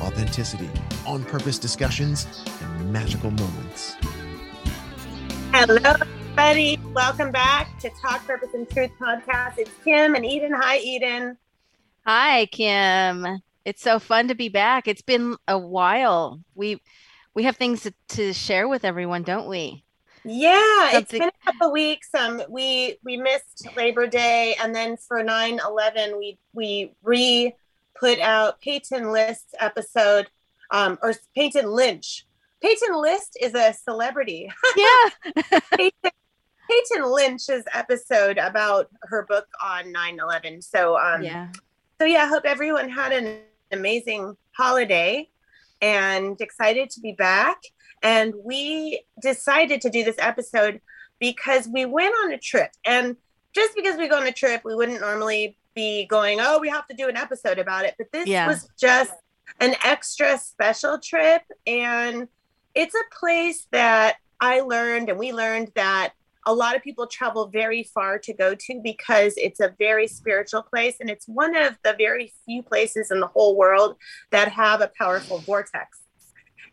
authenticity, on purpose discussions, and magical moments. Hello, everybody. Welcome back to Talk Purpose and Truth podcast. It's Kim and Eden. Hi, Eden. Hi, Kim. It's so fun to be back. It's been a while. We we have things to, to share with everyone, don't we? Yeah, Something... it's been a couple weeks. Um, we we missed Labor Day, and then for 9-11, we we re put out Peyton List episode, um, or Peyton Lynch. Peyton List is a celebrity. Yeah. Peyton, Peyton Lynch's episode about her book on 9-11. So um yeah. So yeah, I hope everyone had an amazing holiday and excited to be back. And we decided to do this episode because we went on a trip. And just because we go on a trip, we wouldn't normally be going, oh, we have to do an episode about it. But this yeah. was just an extra special trip. And it's a place that I learned and we learned that a lot of people travel very far to go to because it's a very spiritual place and it's one of the very few places in the whole world that have a powerful vortex.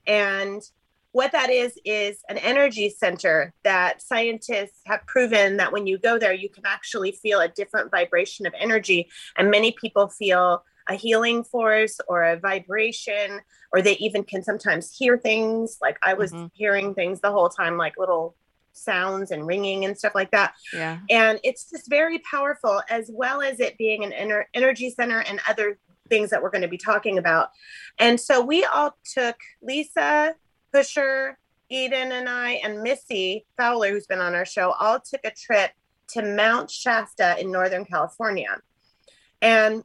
And what that is is an energy center that scientists have proven that when you go there you can actually feel a different vibration of energy and many people feel a healing force or a vibration or they even can sometimes hear things like i was mm-hmm. hearing things the whole time like little sounds and ringing and stuff like that. Yeah. And it's just very powerful, as well as it being an ener- energy center and other things that we're going to be talking about. And so we all took Lisa, Pusher, Eden, and I, and Missy Fowler, who's been on our show, all took a trip to Mount Shasta in Northern California. And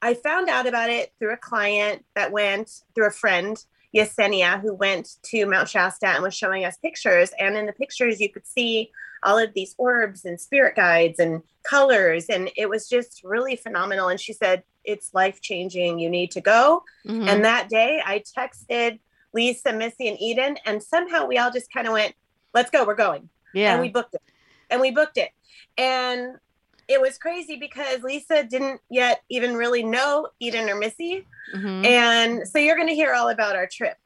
I found out about it through a client that went through a friend Yesenia, who went to Mount Shasta and was showing us pictures. And in the pictures, you could see all of these orbs and spirit guides and colors. And it was just really phenomenal. And she said, It's life changing. You need to go. Mm-hmm. And that day, I texted Lisa, Missy, and Eden. And somehow we all just kind of went, Let's go. We're going. Yeah. And we booked it. And we booked it. And it was crazy because Lisa didn't yet even really know Eden or Missy. Mm-hmm. And so you're going to hear all about our trip.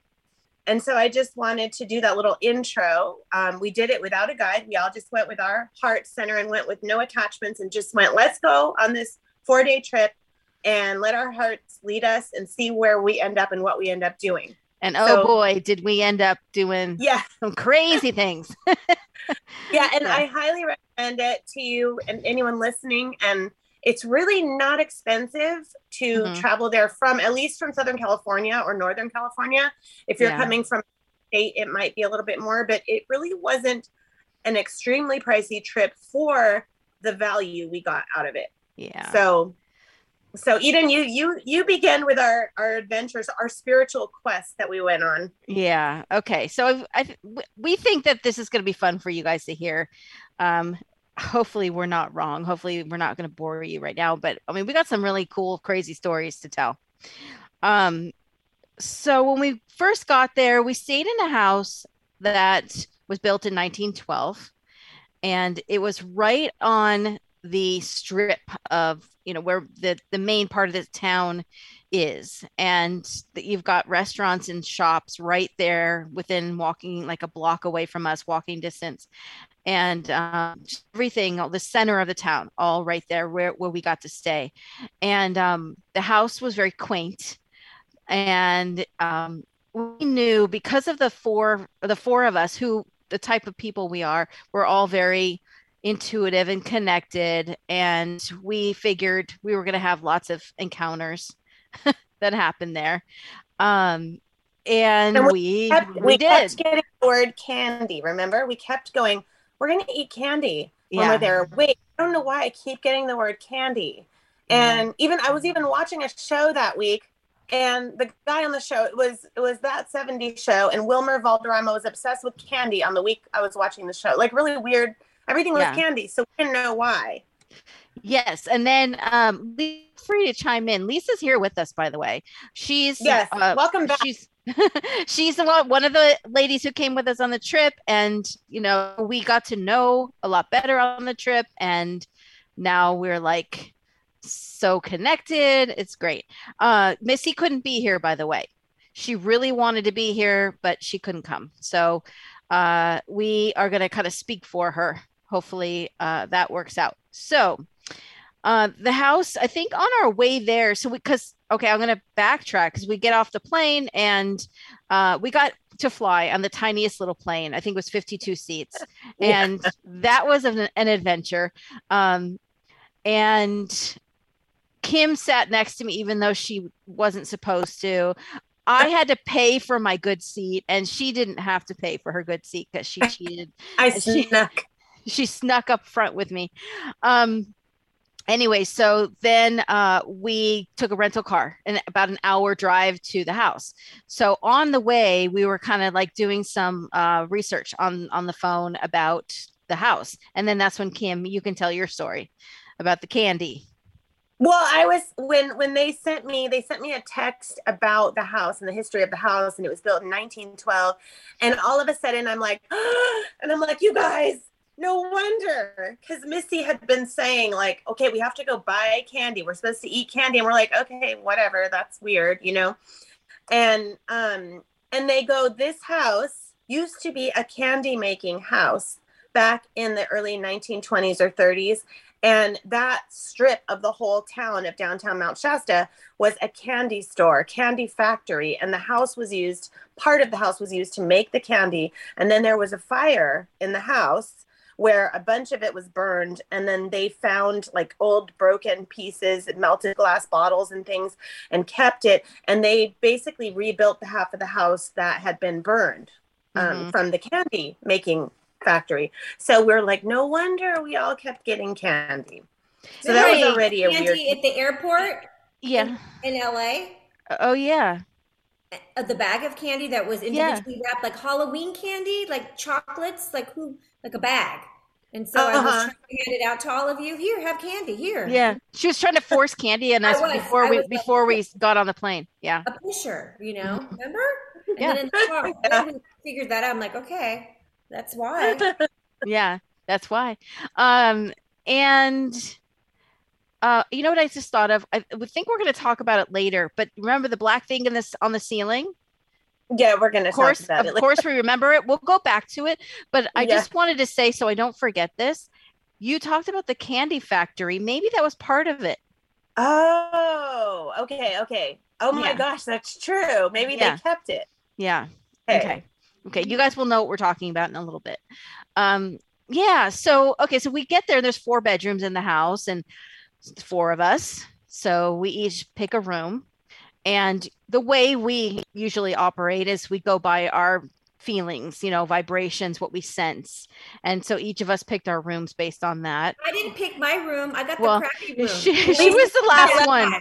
And so I just wanted to do that little intro. Um, we did it without a guide. We all just went with our heart center and went with no attachments and just went, let's go on this four day trip and let our hearts lead us and see where we end up and what we end up doing. And oh so, boy, did we end up doing yeah. some crazy things. yeah, and yeah. I highly recommend it to you and anyone listening. And it's really not expensive to mm-hmm. travel there from at least from Southern California or Northern California. If you're yeah. coming from state, it might be a little bit more, but it really wasn't an extremely pricey trip for the value we got out of it. Yeah. So so eden you you you begin with our our adventures our spiritual quest that we went on. Yeah okay. So I, we think that this is going to be fun for you guys to hear. Um hopefully we're not wrong. Hopefully we're not going to bore you right now but i mean we got some really cool crazy stories to tell. Um so when we first got there we stayed in a house that was built in 1912 and it was right on the strip of you know where the the main part of the town is and that you've got restaurants and shops right there within walking like a block away from us walking distance. And um, everything the center of the town all right there where, where we got to stay. And um, the house was very quaint. And um, we knew because of the four the four of us who the type of people we are we're all very intuitive and connected. And we figured we were going to have lots of encounters that happened there. Um, and, and we, we, kept, we, we did. kept getting the word candy. Remember, we kept going. We're going to eat candy when yeah. we're there. Wait, I don't know why I keep getting the word candy. And even I was even watching a show that week and the guy on the show it was it was that 70s show and wilmer valderrama was obsessed with candy on the week i was watching the show like really weird everything was yeah. candy so we didn't know why yes and then um free to chime in lisa's here with us by the way she's yes uh, welcome back she's she's one, one of the ladies who came with us on the trip and you know we got to know a lot better on the trip and now we're like so connected. It's great. Uh, Missy couldn't be here, by the way. She really wanted to be here, but she couldn't come. So uh, we are going to kind of speak for her. Hopefully uh, that works out. So uh, the house, I think on our way there, so because, okay, I'm going to backtrack because we get off the plane and uh, we got to fly on the tiniest little plane. I think it was 52 seats. And that was an, an adventure. Um, and Kim sat next to me, even though she wasn't supposed to. I had to pay for my good seat, and she didn't have to pay for her good seat because she cheated. I snuck. She, snuck up front with me. Um, anyway, so then uh, we took a rental car and about an hour drive to the house. So on the way, we were kind of like doing some uh, research on on the phone about the house, and then that's when Kim, you can tell your story about the candy. Well, I was when when they sent me they sent me a text about the house and the history of the house and it was built in 1912 and all of a sudden I'm like and I'm like you guys no wonder cuz Missy had been saying like okay we have to go buy candy we're supposed to eat candy and we're like okay whatever that's weird you know and um and they go this house used to be a candy making house back in the early 1920s or 30s and that strip of the whole town of downtown Mount Shasta was a candy store, candy factory. And the house was used, part of the house was used to make the candy. And then there was a fire in the house where a bunch of it was burned. And then they found like old broken pieces, and melted glass bottles and things, and kept it. And they basically rebuilt the half of the house that had been burned um, mm-hmm. from the candy making factory. So we're like, no wonder we all kept getting candy. So that was already a weird candy at the airport. Yeah, in, in LA. Oh yeah. The bag of candy that was individually yeah. wrapped like Halloween candy, like chocolates, like who, like a bag. And so uh-huh. I was uh-huh. trying to hand it out to all of you. Here, have candy. Here. Yeah, she was trying to force candy in us before we before we got on the plane. Yeah, a pusher. You know, mm-hmm. remember? And yeah. then in the car, yeah. we figured that out. I'm like, okay, that's why. yeah, that's why. Um, and uh, you know what I just thought of? I would think we're going to talk about it later, but remember the black thing in this on the ceiling? Yeah, we're going to. Of course, of course, we remember it. We'll go back to it, but I yeah. just wanted to say so I don't forget this. You talked about the candy factory. Maybe that was part of it. Oh, okay, okay. Oh my yeah. gosh, that's true. Maybe yeah. they kept it. Yeah. Okay. okay. Okay, you guys will know what we're talking about in a little bit. Um, yeah, so okay, so we get there. There's four bedrooms in the house, and four of us. So we each pick a room, and the way we usually operate is we go by our feelings, you know, vibrations, what we sense. And so each of us picked our rooms based on that. I didn't pick my room. I got the well, crappy room. She, she was the last one.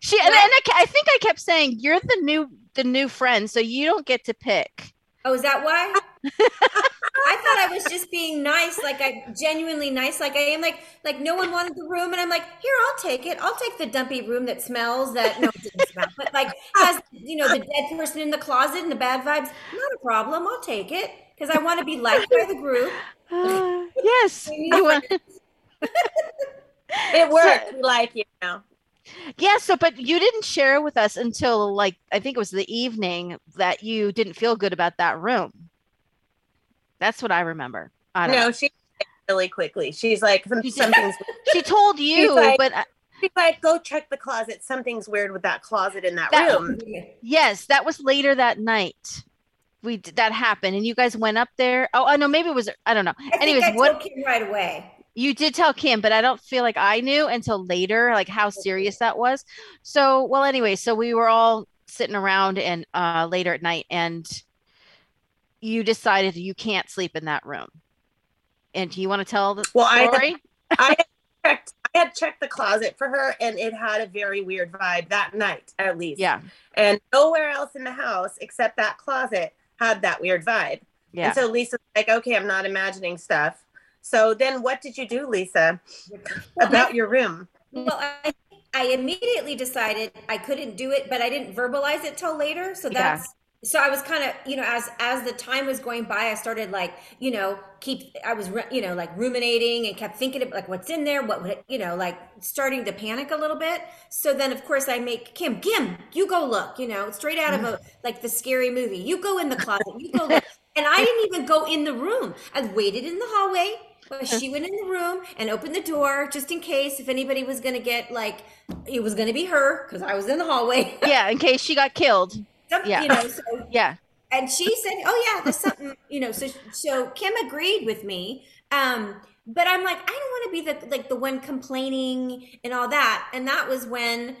She and, and I, I think I kept saying, "You're the new the new friend, so you don't get to pick." Oh, is that why? I thought I was just being nice, like I genuinely nice, like I am. Like, like no one wanted the room, and I'm like, here, I'll take it. I'll take the dumpy room that smells. That no, it didn't smell, but like has you know the dead person in the closet and the bad vibes. Not a problem. I'll take it because I want to be liked by the group. Uh, yes, you want. it worked. So, like you know. Yeah, so but you didn't share with us until like I think it was the evening that you didn't feel good about that room. That's what I remember. I no, know. she really quickly. She's like something's. she told you, like, but I, she's like, go check the closet. Something's weird with that closet in that, that room. Yes, that was later that night. We that happened, and you guys went up there. Oh, I know. Maybe it was. I don't know. I Anyways, what? Kim right away. You did tell Kim, but I don't feel like I knew until later, like how serious that was. So, well, anyway, so we were all sitting around and uh, later at night, and you decided you can't sleep in that room. And do you want to tell the well, story? I, I checked. I had checked the closet for her and it had a very weird vibe that night, at least. Yeah. And nowhere else in the house except that closet had that weird vibe. Yeah. And so Lisa's like, okay, I'm not imagining stuff. So then what did you do, Lisa, about your room? Well, I, I immediately decided I couldn't do it, but I didn't verbalize it till later. So that's so I was kind of, you know, as as the time was going by, I started like, you know, keep I was, you know, like ruminating and kept thinking of like what's in there, what would, you know, like starting to panic a little bit. So then, of course, I make Kim, Kim, you go look, you know, straight out of a mm. like the scary movie. You go in the closet, you go look, and I didn't even go in the room. I waited in the hallway. But she went in the room and opened the door just in case if anybody was going to get like it was going to be her because I was in the hallway. yeah, in case she got killed yeah. you know, so, yeah. And she said, "Oh yeah, there's something, you know." So so Kim agreed with me. Um, but I'm like, I don't want to be the like the one complaining and all that. And that was when,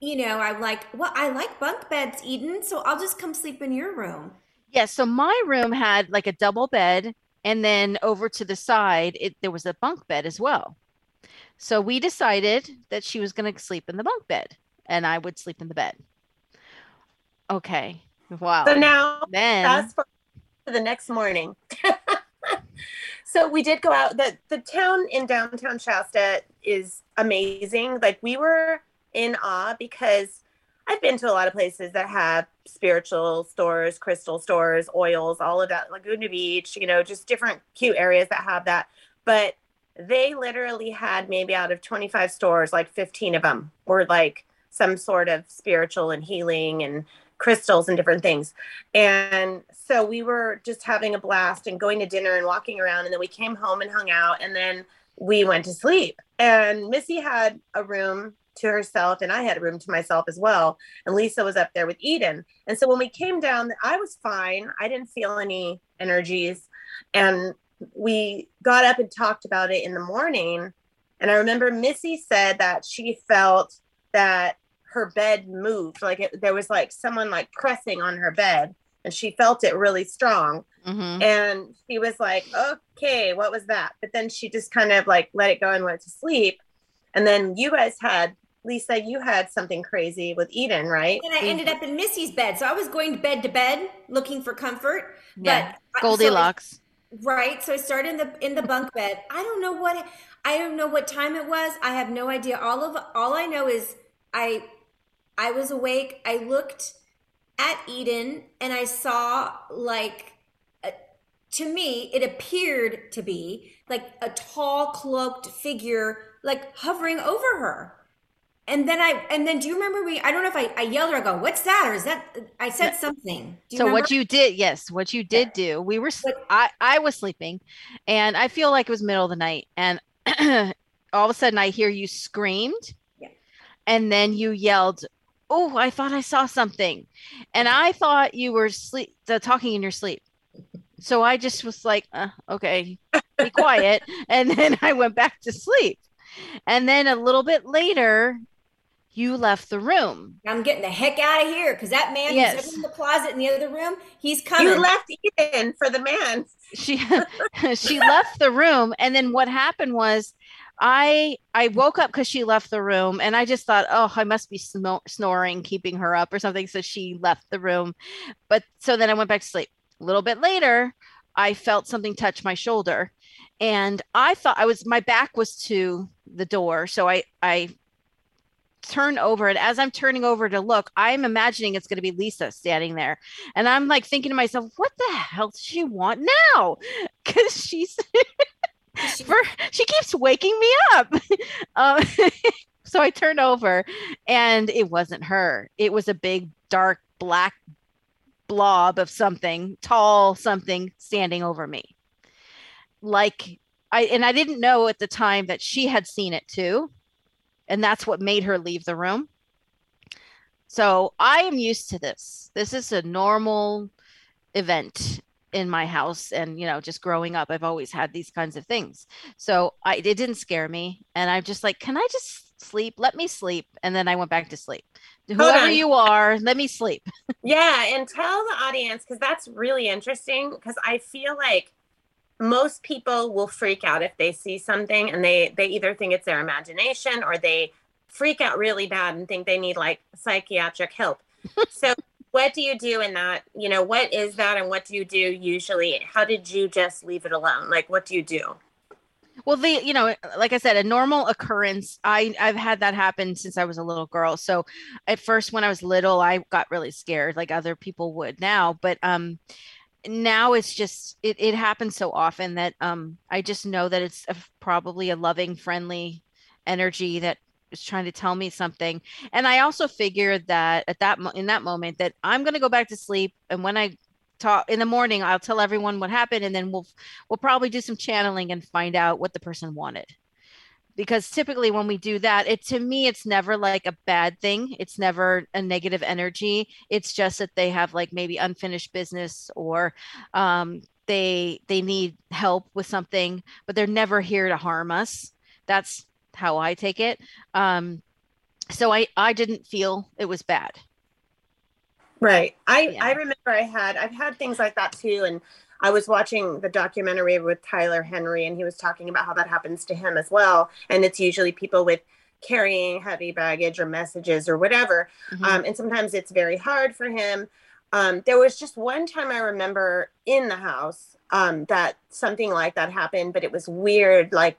you know, I'm like, well, I like bunk beds, Eden, so I'll just come sleep in your room. Yeah. So my room had like a double bed, and then over to the side, it there was a bunk bed as well. So we decided that she was going to sleep in the bunk bed, and I would sleep in the bed. Okay. Wow. So now then fast forward to the next morning. so we did go out. The the town in downtown Shasta is amazing. Like we were in awe because I've been to a lot of places that have spiritual stores, crystal stores, oils, all of that, Laguna Beach, you know, just different cute areas that have that. But they literally had maybe out of 25 stores, like 15 of them were like some sort of spiritual and healing and crystals and different things. And so we were just having a blast and going to dinner and walking around. And then we came home and hung out. And then we went to sleep. And Missy had a room to herself and I had a room to myself as well. And Lisa was up there with Eden. And so when we came down, I was fine. I didn't feel any energies. And we got up and talked about it in the morning. And I remember Missy said that she felt that her bed moved. Like it, there was like someone like pressing on her bed and she felt it really strong. Mm-hmm. and she was like okay what was that? But then she just kind of like let it go and went to sleep. And then you guys had lisa you had something crazy with eden right? And i ended up in missy's bed. So i was going to bed to bed looking for comfort yeah. but goldilocks. so right so i started in the in the bunk bed. I don't know what i don't know what time it was. I have no idea. All of all i know is i I was awake. I looked at Eden and I saw like to me it appeared to be like a tall cloaked figure like hovering over her. And then I and then do you remember me? I don't know if I, I yelled or I go, "What's that?" Or is that I said something. so remember? what you did, yes, what you did do. We were but, I I was sleeping, and I feel like it was middle of the night, and all of a sudden I hear you screamed, yeah. and then you yelled, oh, I thought I saw something. And I thought you were sleep uh, talking in your sleep. So I just was like, uh, okay, be quiet. and then I went back to sleep. And then a little bit later, you left the room. I'm getting the heck out of here because that man yes. who's in the closet in the other room, he's coming. You left Eden for the man. She she left the room, and then what happened was I I woke up because she left the room, and I just thought, oh, I must be snoring, keeping her up or something. So she left the room, but so then I went back to sleep. A little bit later, I felt something touch my shoulder, and I thought I was my back was to the door, so I I turn over and as i'm turning over to look i'm imagining it's going to be lisa standing there and i'm like thinking to myself what the hell does she want now because she's For, she keeps waking me up. um, so I turned over and it wasn't her. It was a big, dark, black blob of something, tall something standing over me. Like I, and I didn't know at the time that she had seen it too. And that's what made her leave the room. So I am used to this. This is a normal event in my house and you know just growing up i've always had these kinds of things. So i it didn't scare me and i'm just like can i just sleep? Let me sleep and then i went back to sleep. Whoever you are let me sleep. Yeah and tell the audience because that's really interesting because i feel like most people will freak out if they see something and they they either think it's their imagination or they freak out really bad and think they need like psychiatric help. so what do you do in that? You know, what is that and what do you do usually? How did you just leave it alone? Like what do you do? Well, the you know, like I said, a normal occurrence. I I've had that happen since I was a little girl. So, at first, when I was little, I got really scared, like other people would now. But um, now it's just it, it happens so often that um i just know that it's a, probably a loving friendly energy that is trying to tell me something and i also figured that at that in that moment that i'm going to go back to sleep and when i talk in the morning i'll tell everyone what happened and then we'll we'll probably do some channeling and find out what the person wanted. Because typically when we do that it to me it's never like a bad thing. It's never a negative energy. It's just that they have like maybe unfinished business or um, they they need help with something but they're never here to harm us. That's how i take it um, so i i didn't feel it was bad right i yeah. i remember i had i've had things like that too and I was watching the documentary with Tyler Henry, and he was talking about how that happens to him as well. And it's usually people with carrying heavy baggage or messages or whatever. Mm-hmm. Um, and sometimes it's very hard for him. Um, there was just one time I remember in the house um, that something like that happened, but it was weird, like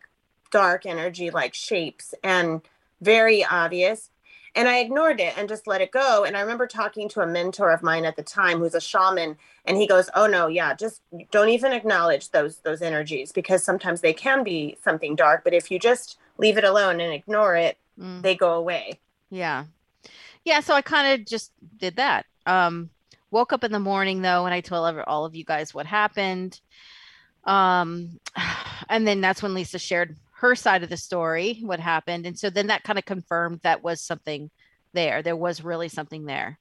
dark energy, like shapes, and very obvious and I ignored it and just let it go. And I remember talking to a mentor of mine at the time who's a shaman, and he goes, "Oh no, yeah, just don't even acknowledge those those energies because sometimes they can be something dark, but if you just leave it alone and ignore it, mm. they go away." Yeah. Yeah, so I kind of just did that. Um woke up in the morning though and I told all of you guys what happened. Um and then that's when Lisa shared her side of the story, what happened. And so then that kind of confirmed that was something there. There was really something there.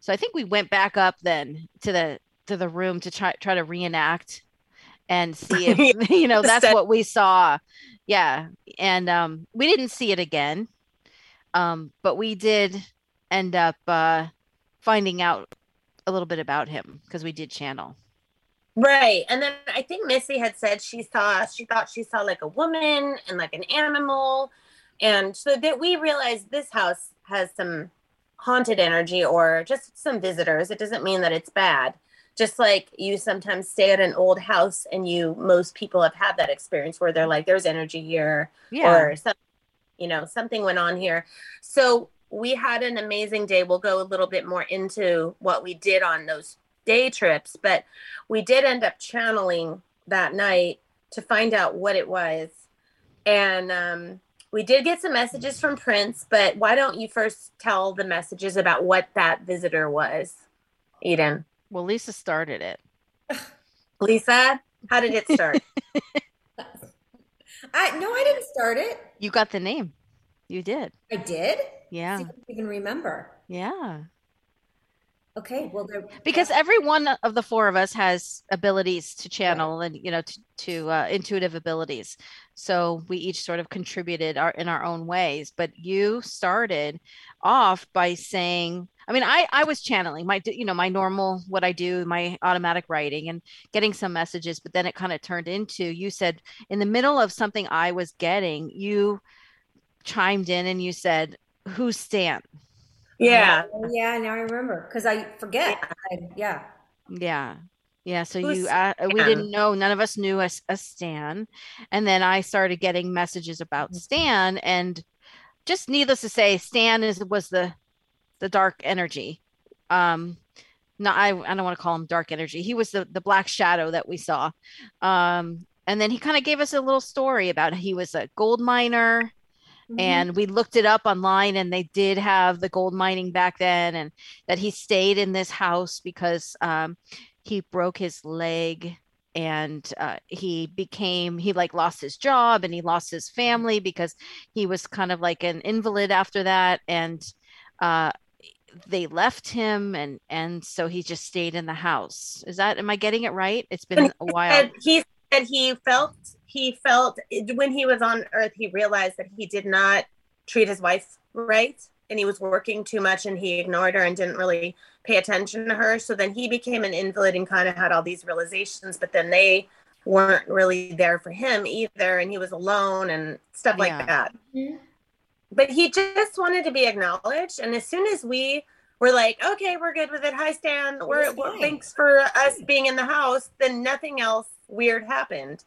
So I think we went back up then to the to the room to try try to reenact and see if you know that's what we saw. Yeah. And um we didn't see it again. Um, but we did end up uh finding out a little bit about him because we did channel. Right. And then I think Missy had said she saw, she thought she saw like a woman and like an animal. And so that we realized this house has some haunted energy or just some visitors. It doesn't mean that it's bad. Just like you sometimes stay at an old house and you, most people have had that experience where they're like, there's energy here yeah. or some, you know, something went on here. So we had an amazing day. We'll go a little bit more into what we did on those day trips, but we did end up channeling that night to find out what it was. And um, we did get some messages from Prince, but why don't you first tell the messages about what that visitor was, Eden? Well, Lisa started it. Lisa, how did it start? I no, I didn't start it. You got the name. You did. I did. Yeah. I even remember. Yeah. Okay, well, because every one of the four of us has abilities to channel right. and you know to, to uh, intuitive abilities. So we each sort of contributed our in our own ways. But you started off by saying, I mean, I I was channeling my you know my normal what I do, my automatic writing and getting some messages. But then it kind of turned into you said in the middle of something I was getting, you chimed in and you said, "Who's Stan?" Yeah. yeah, now I remember because I forget. Yeah. I, yeah. Yeah. Yeah, so Who's you uh, we didn't know none of us knew a, a Stan, and then I started getting messages about mm-hmm. Stan, and just needless to say, Stan is was the the dark energy. Um, no, I I don't want to call him dark energy. He was the the black shadow that we saw. Um, and then he kind of gave us a little story about he was a gold miner Mm-hmm. And we looked it up online and they did have the gold mining back then and that he stayed in this house because um, he broke his leg and uh, he became he like lost his job and he lost his family because he was kind of like an invalid after that and uh, they left him and and so he just stayed in the house. Is that am i getting it right? It's been a while. he said he felt he felt when he was on earth he realized that he did not treat his wife right and he was working too much and he ignored her and didn't really pay attention to her. So then he became an invalid and kind of had all these realizations but then they weren't really there for him either and he was alone and stuff like yeah. that. Mm-hmm. but he just wanted to be acknowledged and as soon as we were like okay we're good with it hi stan. We're, we're thanks for us being in the house then nothing else weird happened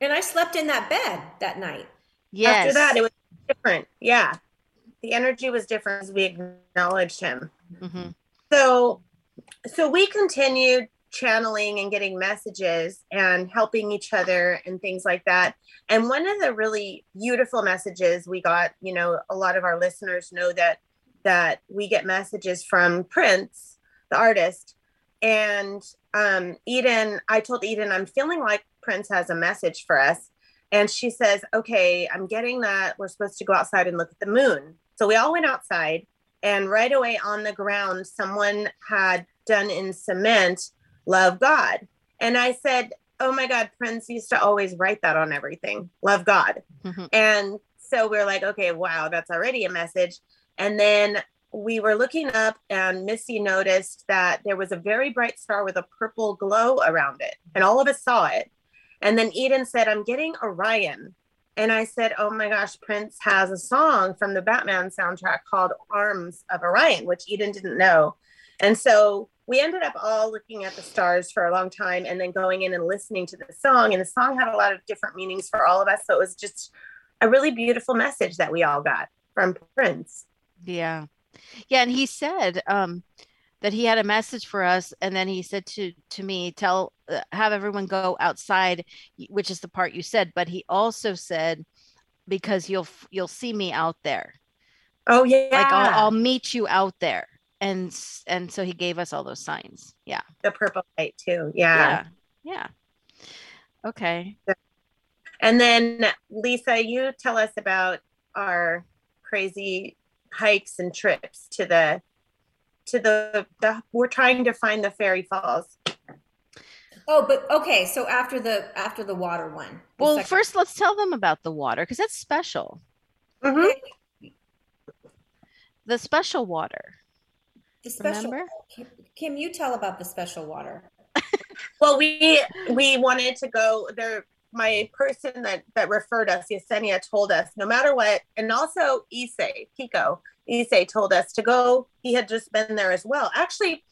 and i slept in that bed that night yes after that it was different yeah the energy was different as we acknowledged him mm-hmm. so so we continued channeling and getting messages and helping each other and things like that. And one of the really beautiful messages we got, you know, a lot of our listeners know that that we get messages from Prince, the artist. And um, Eden, I told Eden, I'm feeling like Prince has a message for us. And she says, Okay, I'm getting that. We're supposed to go outside and look at the moon. So we all went outside, and right away on the ground, someone had done in cement love God. And I said, Oh my God, Prince used to always write that on everything love God. Mm-hmm. And so we are like, okay, wow, that's already a message. And then we were looking up, and Missy noticed that there was a very bright star with a purple glow around it. And all of us saw it. And then Eden said, I'm getting Orion. And I said, Oh my gosh, Prince has a song from the Batman soundtrack called Arms of Orion, which Eden didn't know. And so we ended up all looking at the stars for a long time and then going in and listening to the song. And the song had a lot of different meanings for all of us. So it was just a really beautiful message that we all got from Prince. Yeah. Yeah. And he said um, that he had a message for us. And then he said to, to me, tell, uh, have everyone go outside, which is the part you said. But he also said, because you'll, you'll see me out there. Oh, yeah. Like I'll, I'll meet you out there and and so he gave us all those signs yeah the purple light too yeah yeah, yeah. okay and then lisa you tell us about our crazy hikes and trips to the to the, the we're trying to find the fairy falls oh but okay so after the after the water one well second. first let's tell them about the water because that's special mm-hmm. the special water the special Remember? Kim, Kim, you tell about the special water. well, we we wanted to go there. My person that that referred us, Yesenia, told us no matter what, and also Issei Kiko Issei told us to go. He had just been there as well. Actually,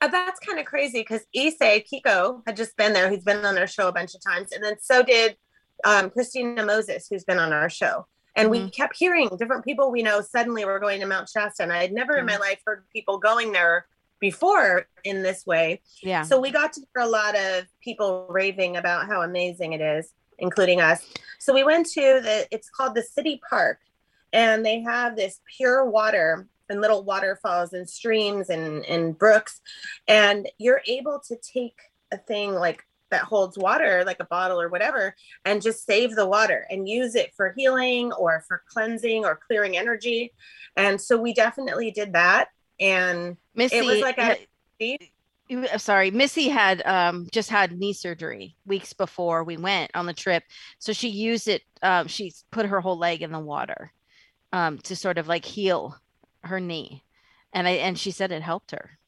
uh, that's kind of crazy because Issei Kiko had just been there. He's been on our show a bunch of times, and then so did um, Christina Moses, who's been on our show. And mm-hmm. we kept hearing different people we know suddenly were going to Mount Shasta. And I had never mm-hmm. in my mm-hmm. life heard people going there before in this way. Yeah. So we got to hear a lot of people raving about how amazing it is, including us. So we went to the, it's called the City Park, and they have this pure water and little waterfalls and streams and, and brooks. And you're able to take a thing like that holds water, like a bottle or whatever, and just save the water and use it for healing or for cleansing or clearing energy. And so we definitely did that. And Missy, it was like a sorry missy had um, just had knee surgery weeks before we went on the trip so she used it um, she put her whole leg in the water um, to sort of like heal her knee and i and she said it helped her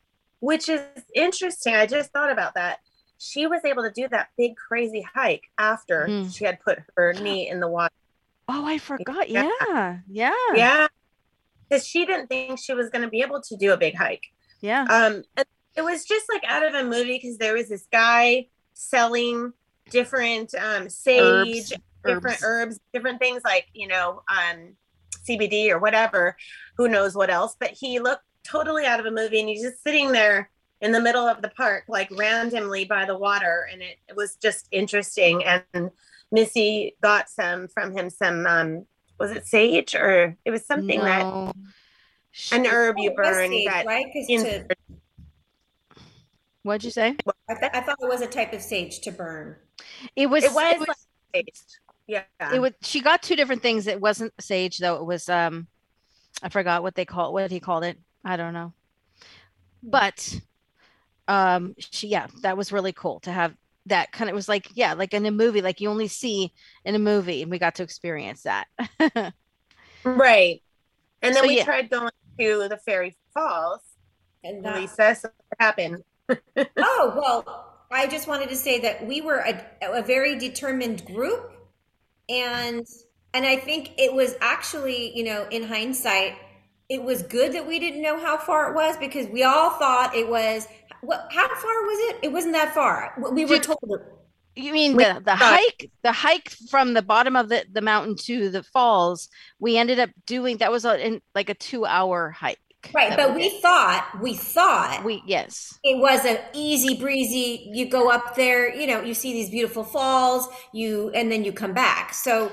which is interesting i just thought about that she was able to do that big crazy hike after mm. she had put her knee in the water. Oh, I forgot. Yeah. Yeah. Yeah. yeah. Because she didn't think she was going to be able to do a big hike. Yeah. Um, it was just like out of a movie because there was this guy selling different um, sage, herbs. different herbs. herbs, different things like, you know, um, CBD or whatever, who knows what else. But he looked totally out of a movie and he's just sitting there in the middle of the park, like randomly by the water. And it, it was just interesting. And Missy got some from him, some, um, was it sage or it was something no. that an herb you burn sage, that right? To... What'd you say? I, th- I, thought it was a type of sage to burn. It was. It was, it was like Yeah. It was. She got two different things. It wasn't sage though. It was. Um, I forgot what they call what he called it. I don't know. But um she yeah that was really cool to have that kind of was like yeah like in a movie like you only see in a movie and we got to experience that right and then so, we yeah. tried going to the fairy falls and uh, lisa so what happened oh well I just wanted to say that we were a, a very determined group, and and I think it was actually, you know, in hindsight, it was good that we didn't know how far it was because we all thought it was. What? How far was it? It wasn't that far. We were told. You mean the, the hike, the hike from the bottom of the, the mountain to the falls? We ended up doing that was a, in like a two hour hike. Right, but we, we thought we thought we yes it was an easy breezy. You go up there, you know, you see these beautiful falls, you and then you come back. So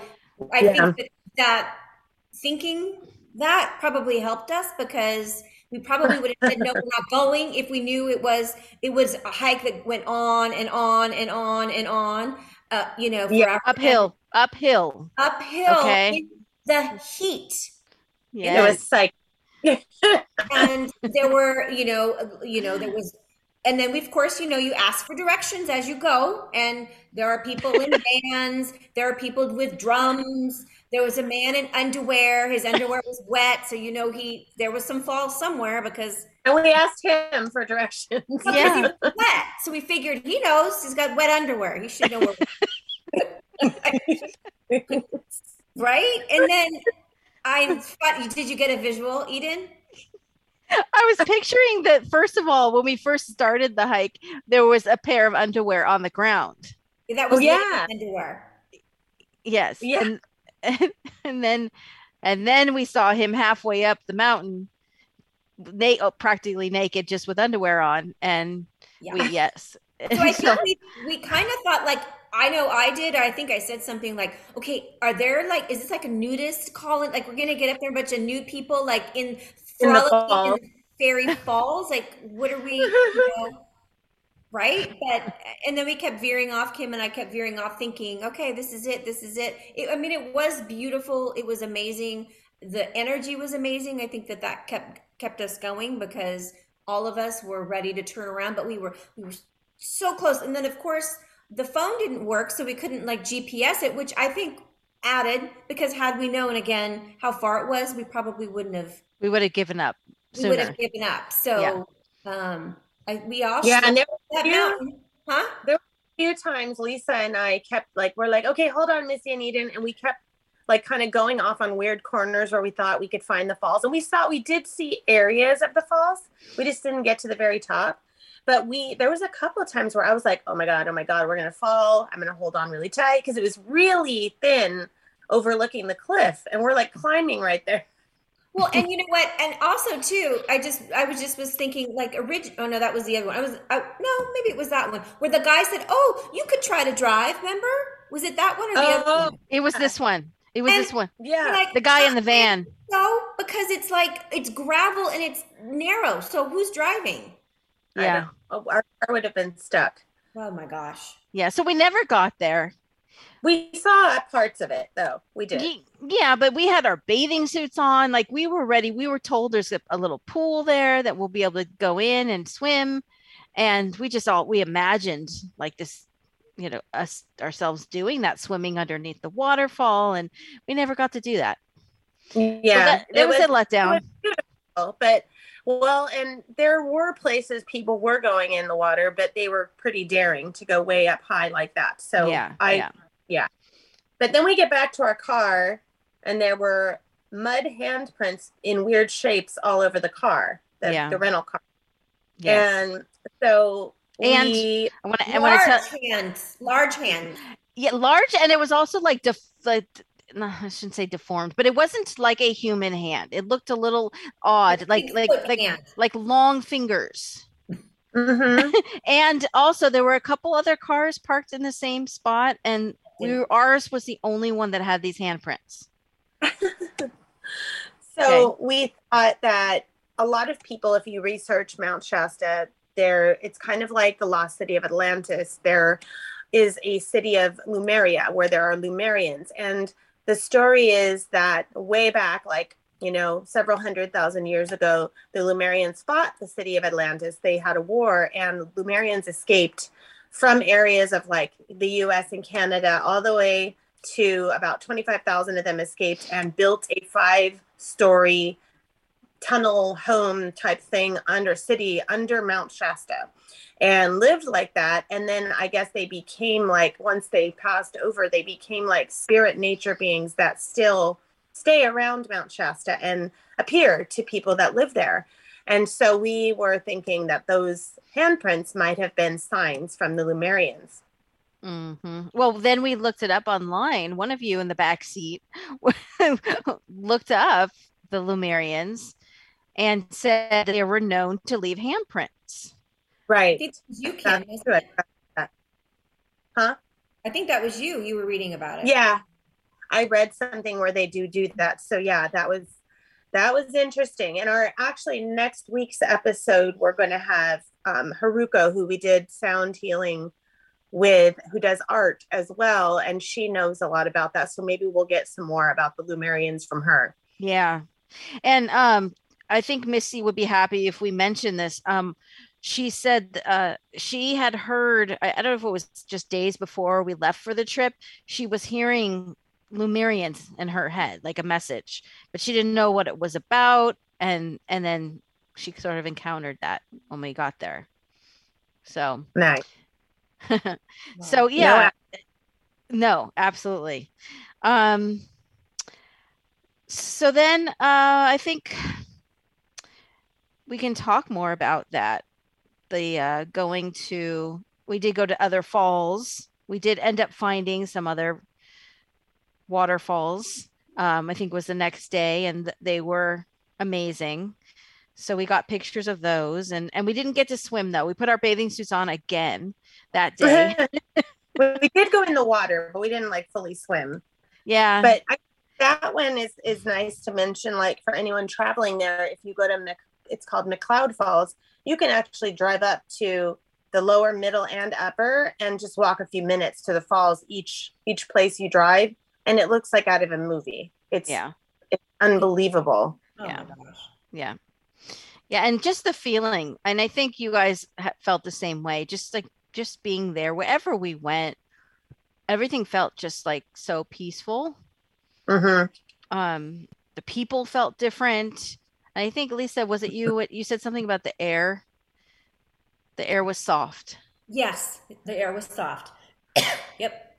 I yeah. think that, that thinking that probably helped us because we probably would have said no, we're not going if we knew it was it was a hike that went on and on and on and on. Uh, you know, yeah, uphill, uphill, uphill. Okay, the heat. Yeah, it was like and there were, you know, you know, there was, and then we, of course, you know, you ask for directions as you go, and there are people in bands, there are people with drums. There was a man in underwear. His underwear was wet, so you know he there was some fall somewhere because. And we asked him for directions. Yeah, wet. So we figured he knows he's got wet underwear. He should know where. right, and then I did you get a visual, Eden? I was picturing that first of all, when we first started the hike, there was a pair of underwear on the ground. That was oh, yeah underwear. Yes. Yeah. And, and, and, then and then we saw him halfway up the mountain, na- oh, practically naked, just with underwear on, and yeah. we yes. So I think we, we kind of thought like I know I did. I think I said something like, "Okay, are there like is this like a nudist calling? Like we're gonna get up there a bunch of nude people like in, in the in fairy falls? Like what are we? You know, right? But and then we kept veering off. Kim and I kept veering off, thinking, "Okay, this is it. This is it." it I mean, it was beautiful. It was amazing. The energy was amazing. I think that that kept kept us going because all of us were ready to turn around, but we were we were so close. And then of course the phone didn't work, so we couldn't like GPS it, which I think added because had we known again how far it was, we probably wouldn't have. We would have given up. Sooner. We would have given up. So, yeah. um, I, we all yeah, and there were few, mountain. huh? There were a few times Lisa and I kept like we're like, okay, hold on, Missy and Eden, and we kept like kind of going off on weird corners where we thought we could find the falls, and we saw we did see areas of the falls. We just didn't get to the very top. But we, there was a couple of times where I was like, oh my God, oh my God, we're going to fall. I'm going to hold on really tight because it was really thin overlooking the cliff. And we're like climbing right there. Well, and you know what? And also too, I just I was just was thinking like original. Oh no, that was the other one. I was I, no, maybe it was that one where the guy said, "Oh, you could try to drive." Remember? Was it that one or the oh, other? One? It was this one. It was and, this one. Yeah, like, the guy in the van. No, because it's like it's gravel and it's narrow. So who's driving? Yeah. Oh, our car would have been stuck. Oh my gosh. Yeah. So we never got there. We saw parts of it though. We did. Yeah, but we had our bathing suits on. Like we were ready. We were told there's a, a little pool there that we'll be able to go in and swim. And we just all we imagined like this, you know, us ourselves doing that swimming underneath the waterfall. And we never got to do that. Yeah. So that, it, was, was, a letdown. but well, and there were places people were going in the water, but they were pretty daring to go way up high like that. So yeah, I yeah. yeah. But then we get back to our car and there were mud handprints in weird shapes all over the car, the, yeah. the rental car. Yes. And so and we, I want to large tell, hands, large hands. Yeah, large, and it was also like def, like no, I shouldn't say deformed, but it wasn't like a human hand. It looked a little odd, like like like like long fingers. Mm-hmm. and also, there were a couple other cars parked in the same spot, and we were, ours was the only one that had these handprints. so okay. we thought that a lot of people, if you research Mount Shasta, there it's kind of like the lost city of Atlantis. There is a city of Lemuria where there are Lemurians, and the story is that way back, like, you know, several hundred thousand years ago, the Lemurians fought the city of Atlantis. They had a war, and Lemurians escaped from areas of like the US and Canada all the way to about 25,000 of them escaped and built a five story tunnel home type thing under city under Mount Shasta and lived like that. And then I guess they became like, once they passed over, they became like spirit nature beings that still stay around Mount Shasta and appear to people that live there. And so we were thinking that those handprints might have been signs from the Lemurians. Mm-hmm. Well, then we looked it up online. One of you in the back seat looked up the Lemurians and said they were known to leave handprints. Right. you can. Huh? I think that was you. You were reading about it. Yeah. I read something where they do do that. So yeah, that was that was interesting. And our actually next week's episode, we're going to have um, Haruko, who we did sound healing with, who does art as well, and she knows a lot about that. So maybe we'll get some more about the Lemurians from her. Yeah, and um, I think Missy would be happy if we mention this. Um, she said uh, she had heard. I, I don't know if it was just days before we left for the trip. She was hearing Lemurians in her head, like a message, but she didn't know what it was about. And and then she sort of encountered that when we got there. So nice. so yeah. No, no, absolutely. Um so then uh I think we can talk more about that. The uh going to we did go to other falls. We did end up finding some other waterfalls. Um, I think was the next day, and they were amazing. So we got pictures of those, and and we didn't get to swim though. We put our bathing suits on again that day. we did go in the water, but we didn't like fully swim. Yeah, but I, that one is is nice to mention. Like for anyone traveling there, if you go to it's called McCloud Falls, you can actually drive up to the lower, middle, and upper, and just walk a few minutes to the falls each each place you drive and it looks like out of a movie. It's yeah, it's unbelievable. Oh yeah, yeah, yeah, and just the feeling, and I think you guys felt the same way. Just like just being there, wherever we went, everything felt just like so peaceful. Mm-hmm. Um, the people felt different. I think Lisa, was it you? You said something about the air. The air was soft. Yes, the air was soft. yep.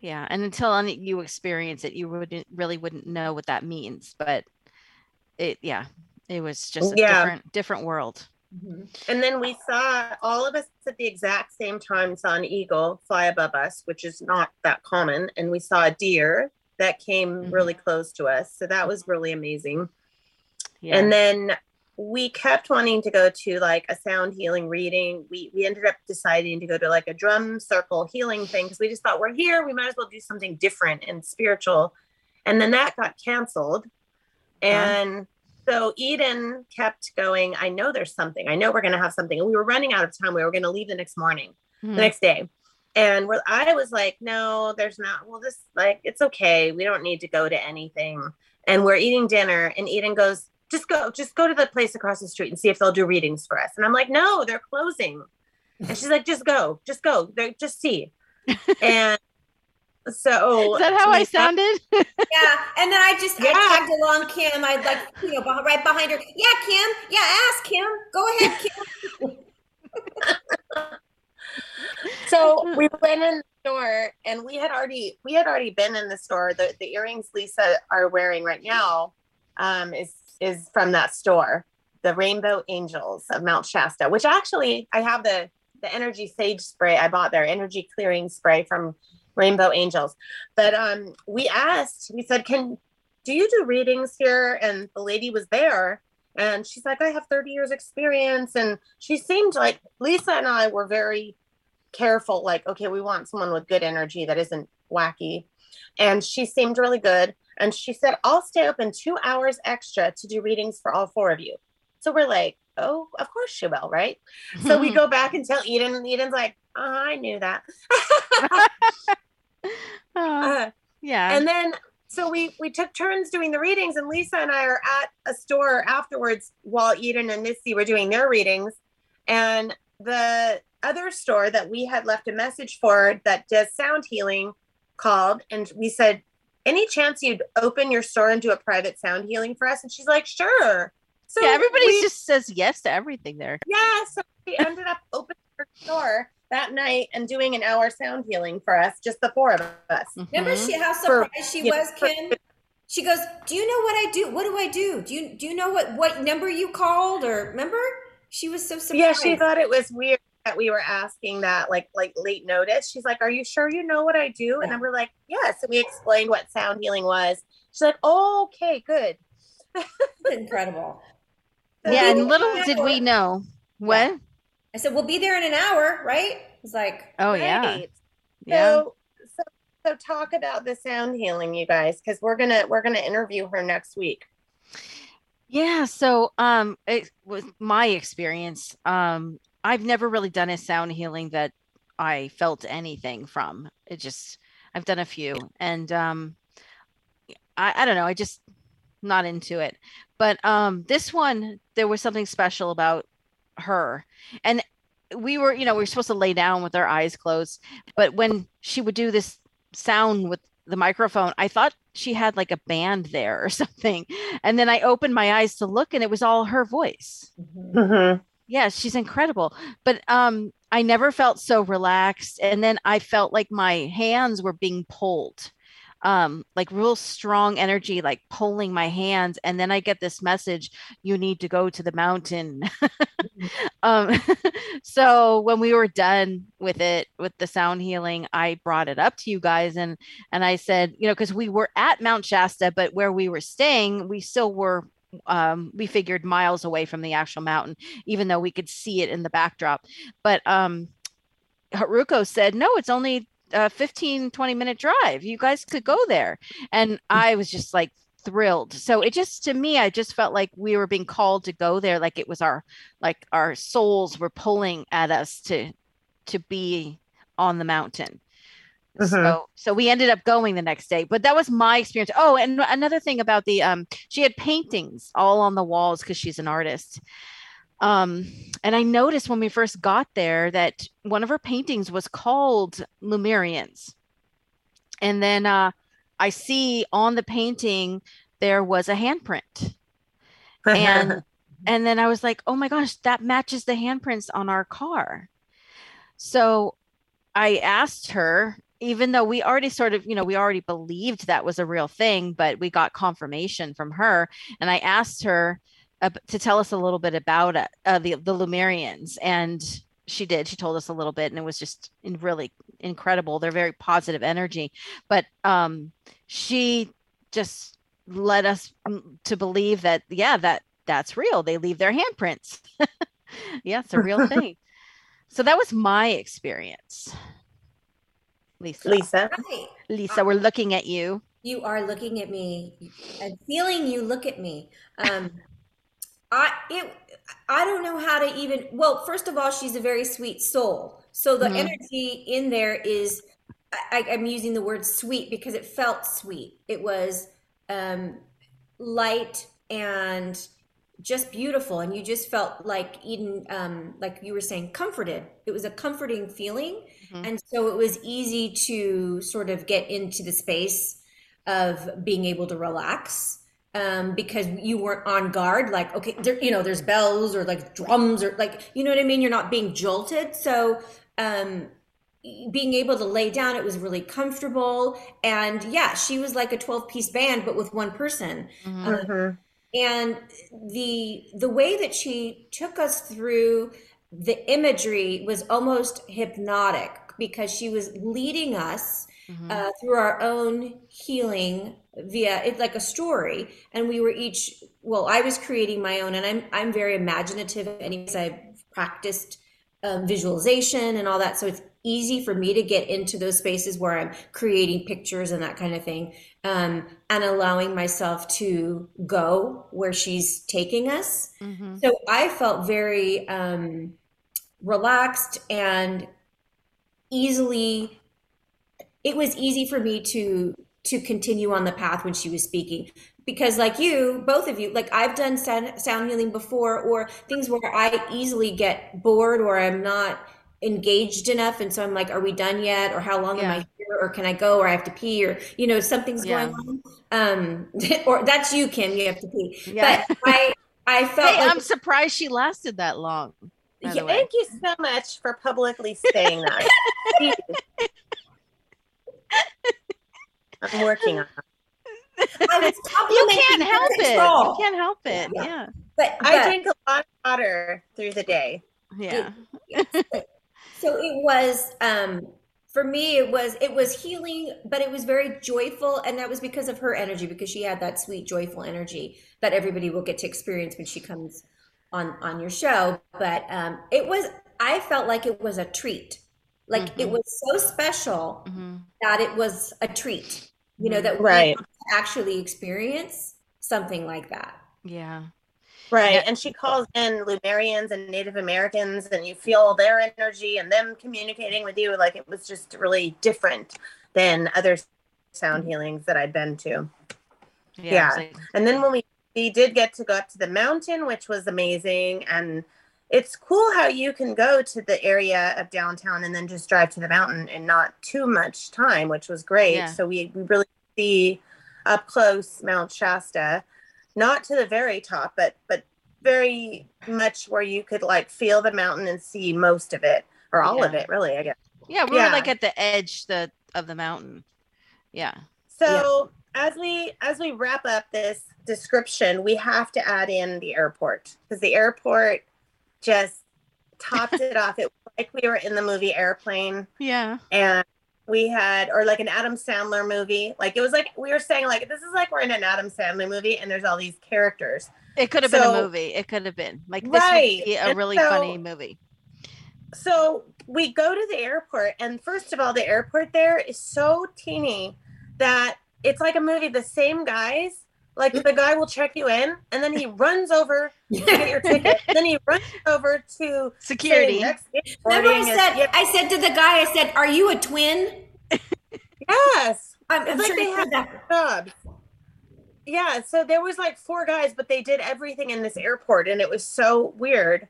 Yeah, and until you experience it, you wouldn't really wouldn't know what that means. But it, yeah, it was just a yeah. different different world. Mm-hmm. And then we saw all of us at the exact same time saw an eagle fly above us, which is not that common. And we saw a deer that came mm-hmm. really close to us. So that was really amazing. Yeah. And then we kept wanting to go to like a sound healing reading. We we ended up deciding to go to like a drum circle healing thing because we just thought we're here, we might as well do something different and spiritual. And then that got canceled. And so Eden kept going, I know there's something. I know we're going to have something. And we were running out of time. We were going to leave the next morning, mm-hmm. the next day. And I was like, no, there's not. Well, this like it's okay. We don't need to go to anything. And we're eating dinner and Eden goes, just go, just go to the place across the street and see if they'll do readings for us. And I'm like, no, they're closing. And she's like, just go, just go, they're, just see. And so is that how I sounded? yeah. And then I just yeah. I tagged along Kim. I like you know right behind her. Yeah, Kim. Yeah, ask Kim. Go ahead, Kim. so we went in the store and we had already we had already been in the store. The the earrings Lisa are wearing right now um, is is from that store, the Rainbow Angels of Mount Shasta, which actually I have the the energy sage spray I bought there, energy clearing spray from Rainbow Angels. But um, we asked, we said, "Can do you do readings here?" And the lady was there, and she's like, "I have 30 years experience," and she seemed like Lisa and I were very careful. Like, okay, we want someone with good energy that isn't wacky, and she seemed really good. And she said, I'll stay open two hours extra to do readings for all four of you. So we're like, oh, of course she will, right? so we go back and tell Eden, and Eden's like, oh, I knew that. uh, yeah. And then so we we took turns doing the readings, and Lisa and I are at a store afterwards while Eden and Missy were doing their readings. And the other store that we had left a message for that does sound healing called, and we said, any chance you'd open your store and do a private sound healing for us? And she's like, sure. So yeah, everybody we, just says yes to everything there. Yeah, so we ended up opening her store that night and doing an hour sound healing for us, just the four of us. Mm-hmm. Remember she how surprised for, she was, Kim? She goes, "Do you know what I do? What do I do? Do you do you know what what number you called or remember?" She was so surprised. Yeah, she thought it was weird that we were asking that like like late notice. She's like, "Are you sure you know what I do?" Yeah. And then we're like, "Yes." And we explained what sound healing was. She's like, oh, "Okay, good." incredible. So yeah, and little did we know what. Yeah. I said, "We'll be there in an hour, right?" It's like, "Oh right. yeah." Yeah. So, so so talk about the sound healing, you guys, because we're gonna we're gonna interview her next week. Yeah. So um, it was my experience. Um, I've never really done a sound healing that I felt anything from. It just I've done a few, and um, I I don't know. I just not into it. But um, this one, there was something special about her, and we were, you know, we were supposed to lay down with our eyes closed, but when she would do this sound with the microphone, I thought she had like a band there or something. And then I opened my eyes to look and it was all her voice. Mm-hmm. Yeah, she's incredible. But um I never felt so relaxed and then I felt like my hands were being pulled um, like real strong energy, like pulling my hands. And then I get this message, you need to go to the mountain. Mm-hmm. um, so when we were done with it, with the sound healing, I brought it up to you guys and, and I said, you know, cause we were at Mount Shasta, but where we were staying, we still were um, we figured miles away from the actual mountain, even though we could see it in the backdrop. But um, Haruko said, no, it's only a 15 20 minute drive you guys could go there and mm. i was just like thrilled so it just to me i just felt like we were being called to go there like it was our like our souls were pulling at us to to be on the mountain mm-hmm. so so we ended up going the next day but that was my experience oh and another thing about the um she had paintings all on the walls because she's an artist um, and I noticed when we first got there that one of her paintings was called Lemurians. And then uh, I see on the painting there was a handprint. And and then I was like, "Oh my gosh, that matches the handprints on our car." So I asked her even though we already sort of, you know, we already believed that was a real thing, but we got confirmation from her and I asked her uh, to tell us a little bit about uh, the the Lemurians, and she did. She told us a little bit, and it was just in really incredible. They're very positive energy, but um, she just led us to believe that yeah, that that's real. They leave their handprints. yeah, it's a real thing. So that was my experience. Lisa. Lisa. Hi. Lisa, we're looking at you. You are looking at me. I'm feeling you look at me. Um, I it I don't know how to even well, first of all, she's a very sweet soul. So the mm-hmm. energy in there is I, am using the word sweet because it felt sweet. It was um, light and just beautiful, and you just felt like Eden, um, like you were saying, comforted. It was a comforting feeling, mm-hmm. and so it was easy to sort of get into the space of being able to relax um, because you weren't on guard. Like, okay, there, you know, there's bells or like drums or like, you know what I mean? You're not being jolted. So, um, being able to lay down, it was really comfortable. And yeah, she was like a 12 piece band, but with one person. Mm-hmm. Um, and the the way that she took us through the imagery was almost hypnotic because she was leading us mm-hmm. uh, through our own healing via it's like a story. And we were each well i was creating my own and i'm i'm very imaginative anyways. I've practiced um, visualization and all that. So it's easy for me to get into those spaces where i'm creating pictures and that kind of thing um, and allowing myself to go where she's taking us mm-hmm. so i felt very um, relaxed and easily it was easy for me to to continue on the path when she was speaking because like you both of you like i've done sound, sound healing before or things where i easily get bored or i'm not engaged enough and so i'm like are we done yet or how long yeah. am i here or can i go or i have to pee or you know something's yeah. going on um or that's you kim you have to pee yeah. but i I felt hey, like I'm surprised she lasted that long. Yeah, thank you so much for publicly saying that. I'm working on it. you can't help it. You can't help it. Yeah. yeah. But, but, I drink a lot of water through the day. Yeah. So it was um for me it was it was healing but it was very joyful and that was because of her energy because she had that sweet joyful energy that everybody will get to experience when she comes on on your show. But um it was i felt like it was a treat. Like mm-hmm. it was so special mm-hmm. that it was a treat you know that right. actually experience something like that. Yeah Right. Yeah. And she calls in Lemurians and Native Americans, and you feel their energy and them communicating with you. Like it was just really different than other sound mm-hmm. healings that I'd been to. Yeah. yeah. Like- and then when we, we did get to go up to the mountain, which was amazing. And it's cool how you can go to the area of downtown and then just drive to the mountain and not too much time, which was great. Yeah. So we, we really see up close Mount Shasta not to the very top, but but very much where you could like feel the mountain and see most of it or all yeah. of it, really. I guess. Yeah, we yeah. were like at the edge the of the mountain. Yeah. So yeah. as we as we wrap up this description, we have to add in the airport because the airport just topped it off. It was like we were in the movie Airplane. Yeah. And we had or like an Adam Sandler movie. Like it was like we were saying like this is like we're in an Adam Sandler movie and there's all these characters. It could have so, been a movie. It could have been like this right. would be a really so, funny movie. So we go to the airport and first of all the airport there is so teeny that it's like a movie the same guys like the guy will check you in and then he runs over to get your ticket. then he runs over to security. Remember I said is, I said to the guy, I said, Are you a twin? yes. I'm, I'm like sure they had that jobs. Yeah, so there was like four guys, but they did everything in this airport and it was so weird.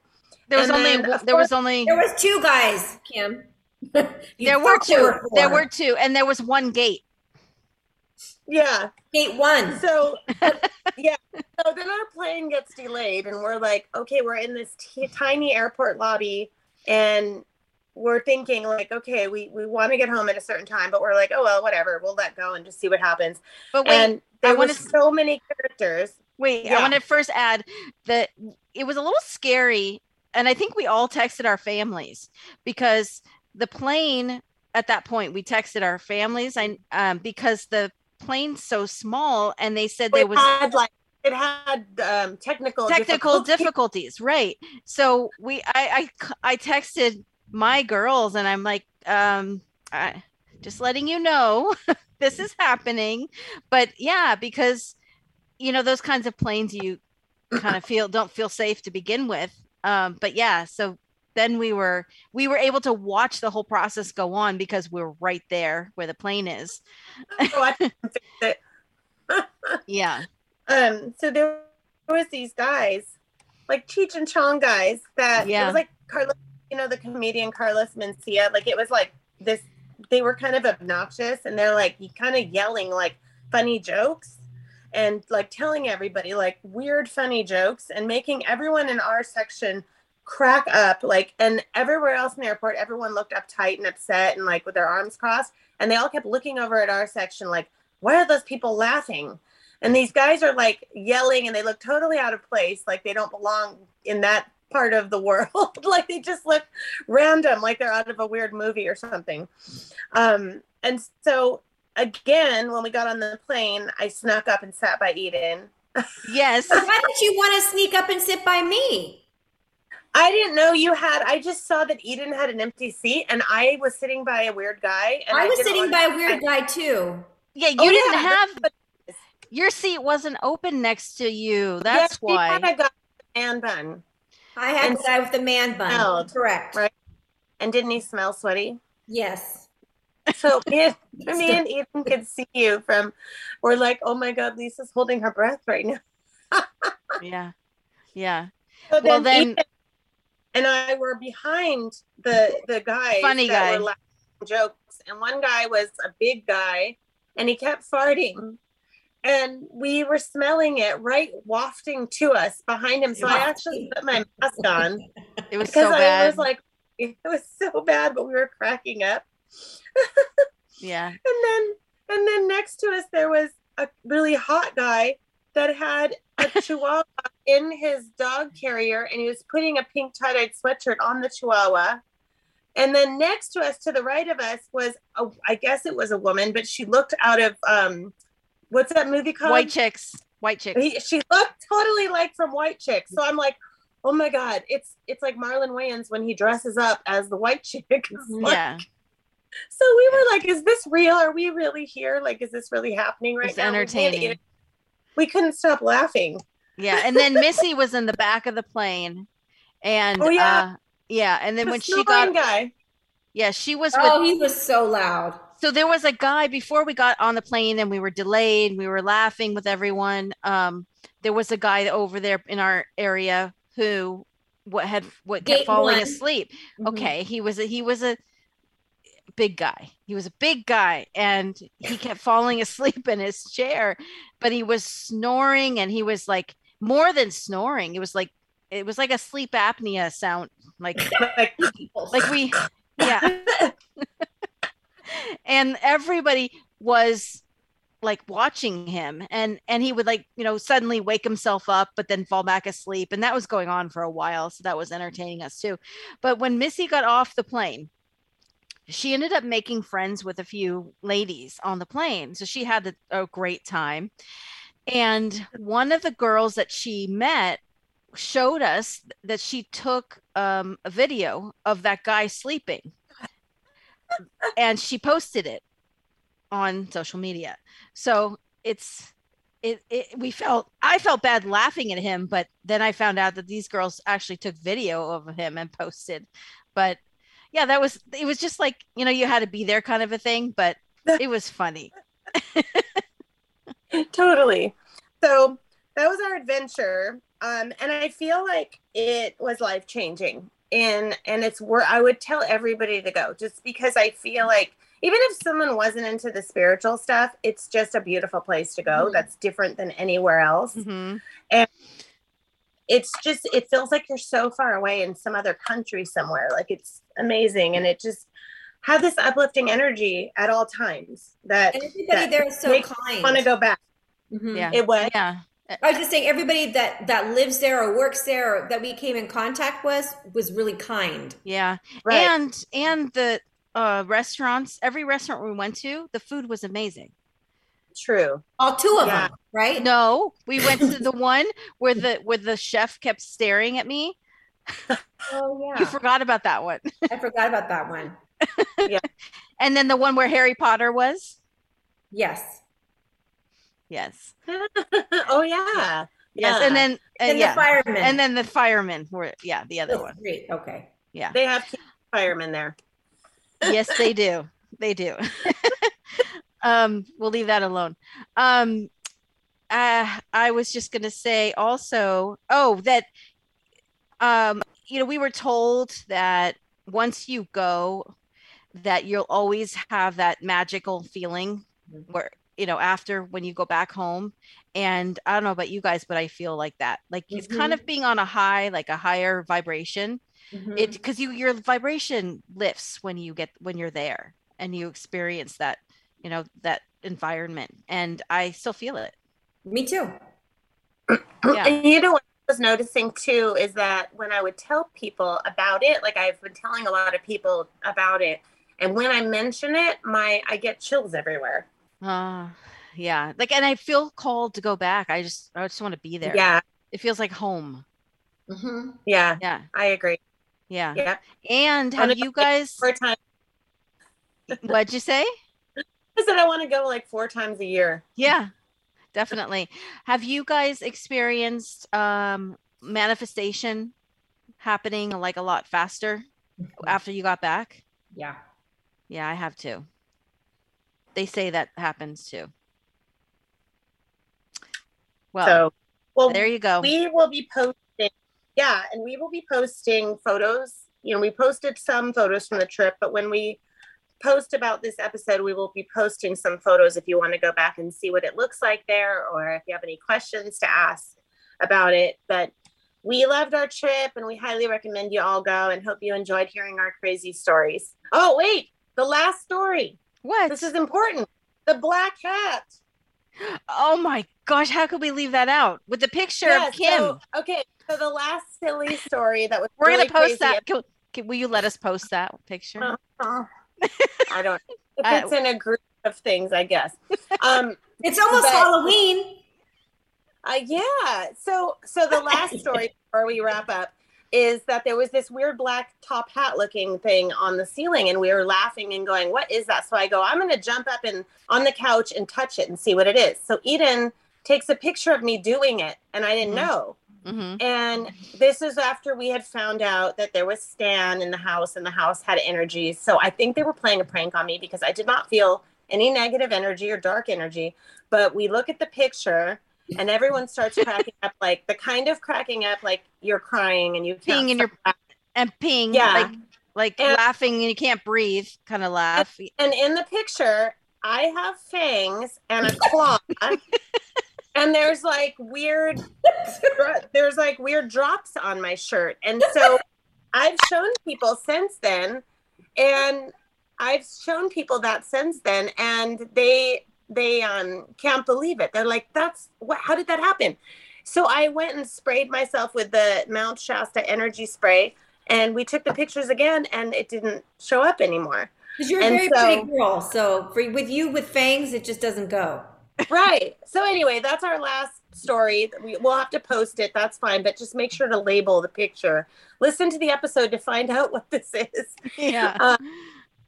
There was and only then, there was only there was two guys, Kim. there were two. There were two, and there was one gate. Yeah. Gate one. So, yeah. So then our plane gets delayed, and we're like, okay, we're in this t- tiny airport lobby, and we're thinking like, okay, we we want to get home at a certain time, but we're like, oh well, whatever, we'll let go and just see what happens. But wait, and there were so many characters. Wait, yeah. I want to first add that it was a little scary, and I think we all texted our families because the plane at that point we texted our families I um, because the plane's so small and they said there was had like it had um, technical technical difficulties. difficulties. right so we I, I i texted my girls and i'm like um I, just letting you know this is happening but yeah because you know those kinds of planes you kind of feel don't feel safe to begin with um but yeah so then we were we were able to watch the whole process go on because we are right there where the plane is. Oh, yeah. Um. So there was these guys, like Cheech and Chong guys, that yeah. it was like Carlos, you know, the comedian Carlos Mencia. Like it was like this. They were kind of obnoxious, and they're like kind of yelling like funny jokes and like telling everybody like weird funny jokes and making everyone in our section crack up like and everywhere else in the airport everyone looked uptight and upset and like with their arms crossed and they all kept looking over at our section like why are those people laughing? And these guys are like yelling and they look totally out of place like they don't belong in that part of the world like they just look random like they're out of a weird movie or something. Um and so again when we got on the plane i snuck up and sat by eden. Yes. Why did you want to sneak up and sit by me I didn't know you had. I just saw that Eden had an empty seat, and I was sitting by a weird guy. And I, I was sitting by a weird guy too. Yeah, oh, you oh, didn't yeah, have your seat wasn't open next to you. That's yeah, why. I got the man bun. I had and the guy with the man bun. Smelled, Correct. Right. And didn't he smell sweaty? Yes. So me, me and Eden could see you from. We're like, oh my god, Lisa's holding her breath right now. yeah. Yeah. So well, then, Eden, and I were behind the the guys funny guy jokes, and one guy was a big guy, and he kept farting, and we were smelling it right wafting to us behind him. So I actually put my mask on. It was so bad. I was like, it was so bad, but we were cracking up. yeah. And then and then next to us there was a really hot guy that had a chihuahua in his dog carrier and he was putting a pink tie-dyed sweatshirt on the chihuahua. And then next to us to the right of us was a, I guess it was a woman, but she looked out of um what's that movie called? White Chicks. White Chicks. He, she looked totally like from White Chicks. So I'm like, oh my god, it's it's like Marlon Wayans when he dresses up as the white chick. Like, yeah. So we were like, is this real? Are we really here? Like, is this really happening right it's now? entertaining. We, we couldn't stop laughing. Yeah. And then Missy was in the back of the plane. And oh, yeah. Uh, yeah. And then the when she got guy. Yeah, she was Oh, with, he was so loud. So there was a guy before we got on the plane and we were delayed. We were laughing with everyone. Um, there was a guy over there in our area who what had what kept falling one. asleep. Mm-hmm. Okay, he was a, he was a big guy. He was a big guy and he kept falling asleep in his chair, but he was snoring and he was like more than snoring. It was like it was like a sleep apnea sound like like we yeah. and everybody was like watching him. And and he would like you know suddenly wake himself up but then fall back asleep. And that was going on for a while so that was entertaining us too. But when missy got off the plane she ended up making friends with a few ladies on the plane. So she had a, a great time and one of the girls that she met showed us that she took um, a video of that guy sleeping and she posted it on social media. So it's it, it we felt I felt bad laughing at him, but then I found out that these girls actually took video of him and posted. But yeah, that was it was just like, you know, you had to be there kind of a thing, but it was funny. totally. So that was our adventure. Um, and I feel like it was life changing. And and it's where I would tell everybody to go just because I feel like even if someone wasn't into the spiritual stuff, it's just a beautiful place to go mm-hmm. that's different than anywhere else. Mm-hmm. And it's just, it feels like you're so far away in some other country somewhere. Like it's amazing. And it just had this uplifting energy at all times that, and everybody that there is so kind. want to go back. Mm-hmm. Yeah. It was. Yeah. I was just saying, everybody that that lives there or works there or that we came in contact with was really kind. Yeah, right. and and the uh, restaurants, every restaurant we went to, the food was amazing. True. All two of yeah. them, right? No, we went to the one where the where the chef kept staring at me. Oh yeah. You forgot about that one. I forgot about that one. yeah. And then the one where Harry Potter was? Yes. Yes. oh yeah. Yes, and then and, and yeah. the firemen, and then the firemen were yeah the other one. Great. Okay. Yeah, they have firemen there yes, they do. They do. um, we'll leave that alone. Um, uh, I was just going to say also, oh, that, um, you know, we were told that once you go, that you'll always have that magical feeling mm-hmm. where, you know, after when you go back home. And I don't know about you guys, but I feel like that. Like mm-hmm. it's kind of being on a high, like a higher vibration mm-hmm. it because you your vibration lifts when you get when you're there and you experience that you know that environment and i still feel it me too yeah. and you know what i was noticing too is that when i would tell people about it like i've been telling a lot of people about it and when i mention it my i get chills everywhere uh yeah like and i feel called to go back i just i just want to be there yeah it feels like home mm-hmm. yeah yeah i agree yeah. Yeah. And have you guys four times? What'd you say? I said I want to go like four times a year. Yeah, definitely. Have you guys experienced um manifestation happening like a lot faster mm-hmm. after you got back? Yeah. Yeah, I have too. They say that happens too. Well, so, well, there you go. We will be posting yeah, and we will be posting photos. You know, we posted some photos from the trip, but when we post about this episode, we will be posting some photos if you want to go back and see what it looks like there, or if you have any questions to ask about it. But we loved our trip and we highly recommend you all go and hope you enjoyed hearing our crazy stories. Oh, wait, the last story. What? This is important. The black hat. Oh my gosh, how could we leave that out with the picture yeah, of Kim? So, okay, so the last silly story that was we're really gonna post that. Can, can, will you let us post that picture? Uh-huh. I don't. If uh, it's in a group of things, I guess. Um, it's almost but, Halloween. Uh, yeah. So, so the last story before we wrap up is that there was this weird black top hat looking thing on the ceiling, and we were laughing and going, "What is that?" So I go, "I'm going to jump up and on the couch and touch it and see what it is." So Eden takes a picture of me doing it, and I didn't mm-hmm. know. Mm-hmm. And this is after we had found out that there was Stan in the house and the house had energy. So I think they were playing a prank on me because I did not feel any negative energy or dark energy. But we look at the picture and everyone starts cracking up like the kind of cracking up like you're crying and you peeing in your and peeing yeah. like like and, laughing and you can't breathe kind of laugh. And, and in the picture, I have fangs and a claw and there's like weird there's like weird drops on my shirt and so i've shown people since then and i've shown people that since then and they they um can't believe it they're like that's what how did that happen so i went and sprayed myself with the mount shasta energy spray and we took the pictures again and it didn't show up anymore because you're a and very so, pretty girl so for with you with fangs it just doesn't go right. So anyway, that's our last story. We, will have to post it. That's fine, but just make sure to label the picture. Listen to the episode to find out what this is. Yeah. Uh,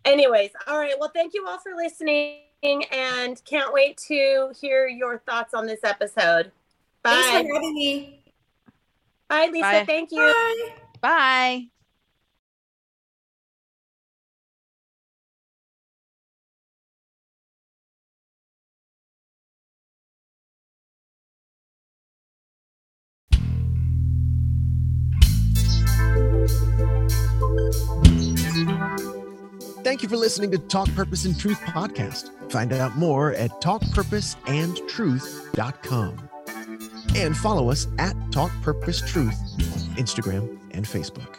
anyways, all right. Well, thank you all for listening, and can't wait to hear your thoughts on this episode. Bye. Thanks for having me. Bye, Lisa. Bye. Thank you. Bye. Bye. Thank you for listening to Talk Purpose and Truth podcast. Find out more at talkpurposeandtruth.com. And follow us at Talk Purpose Truth on Instagram and Facebook.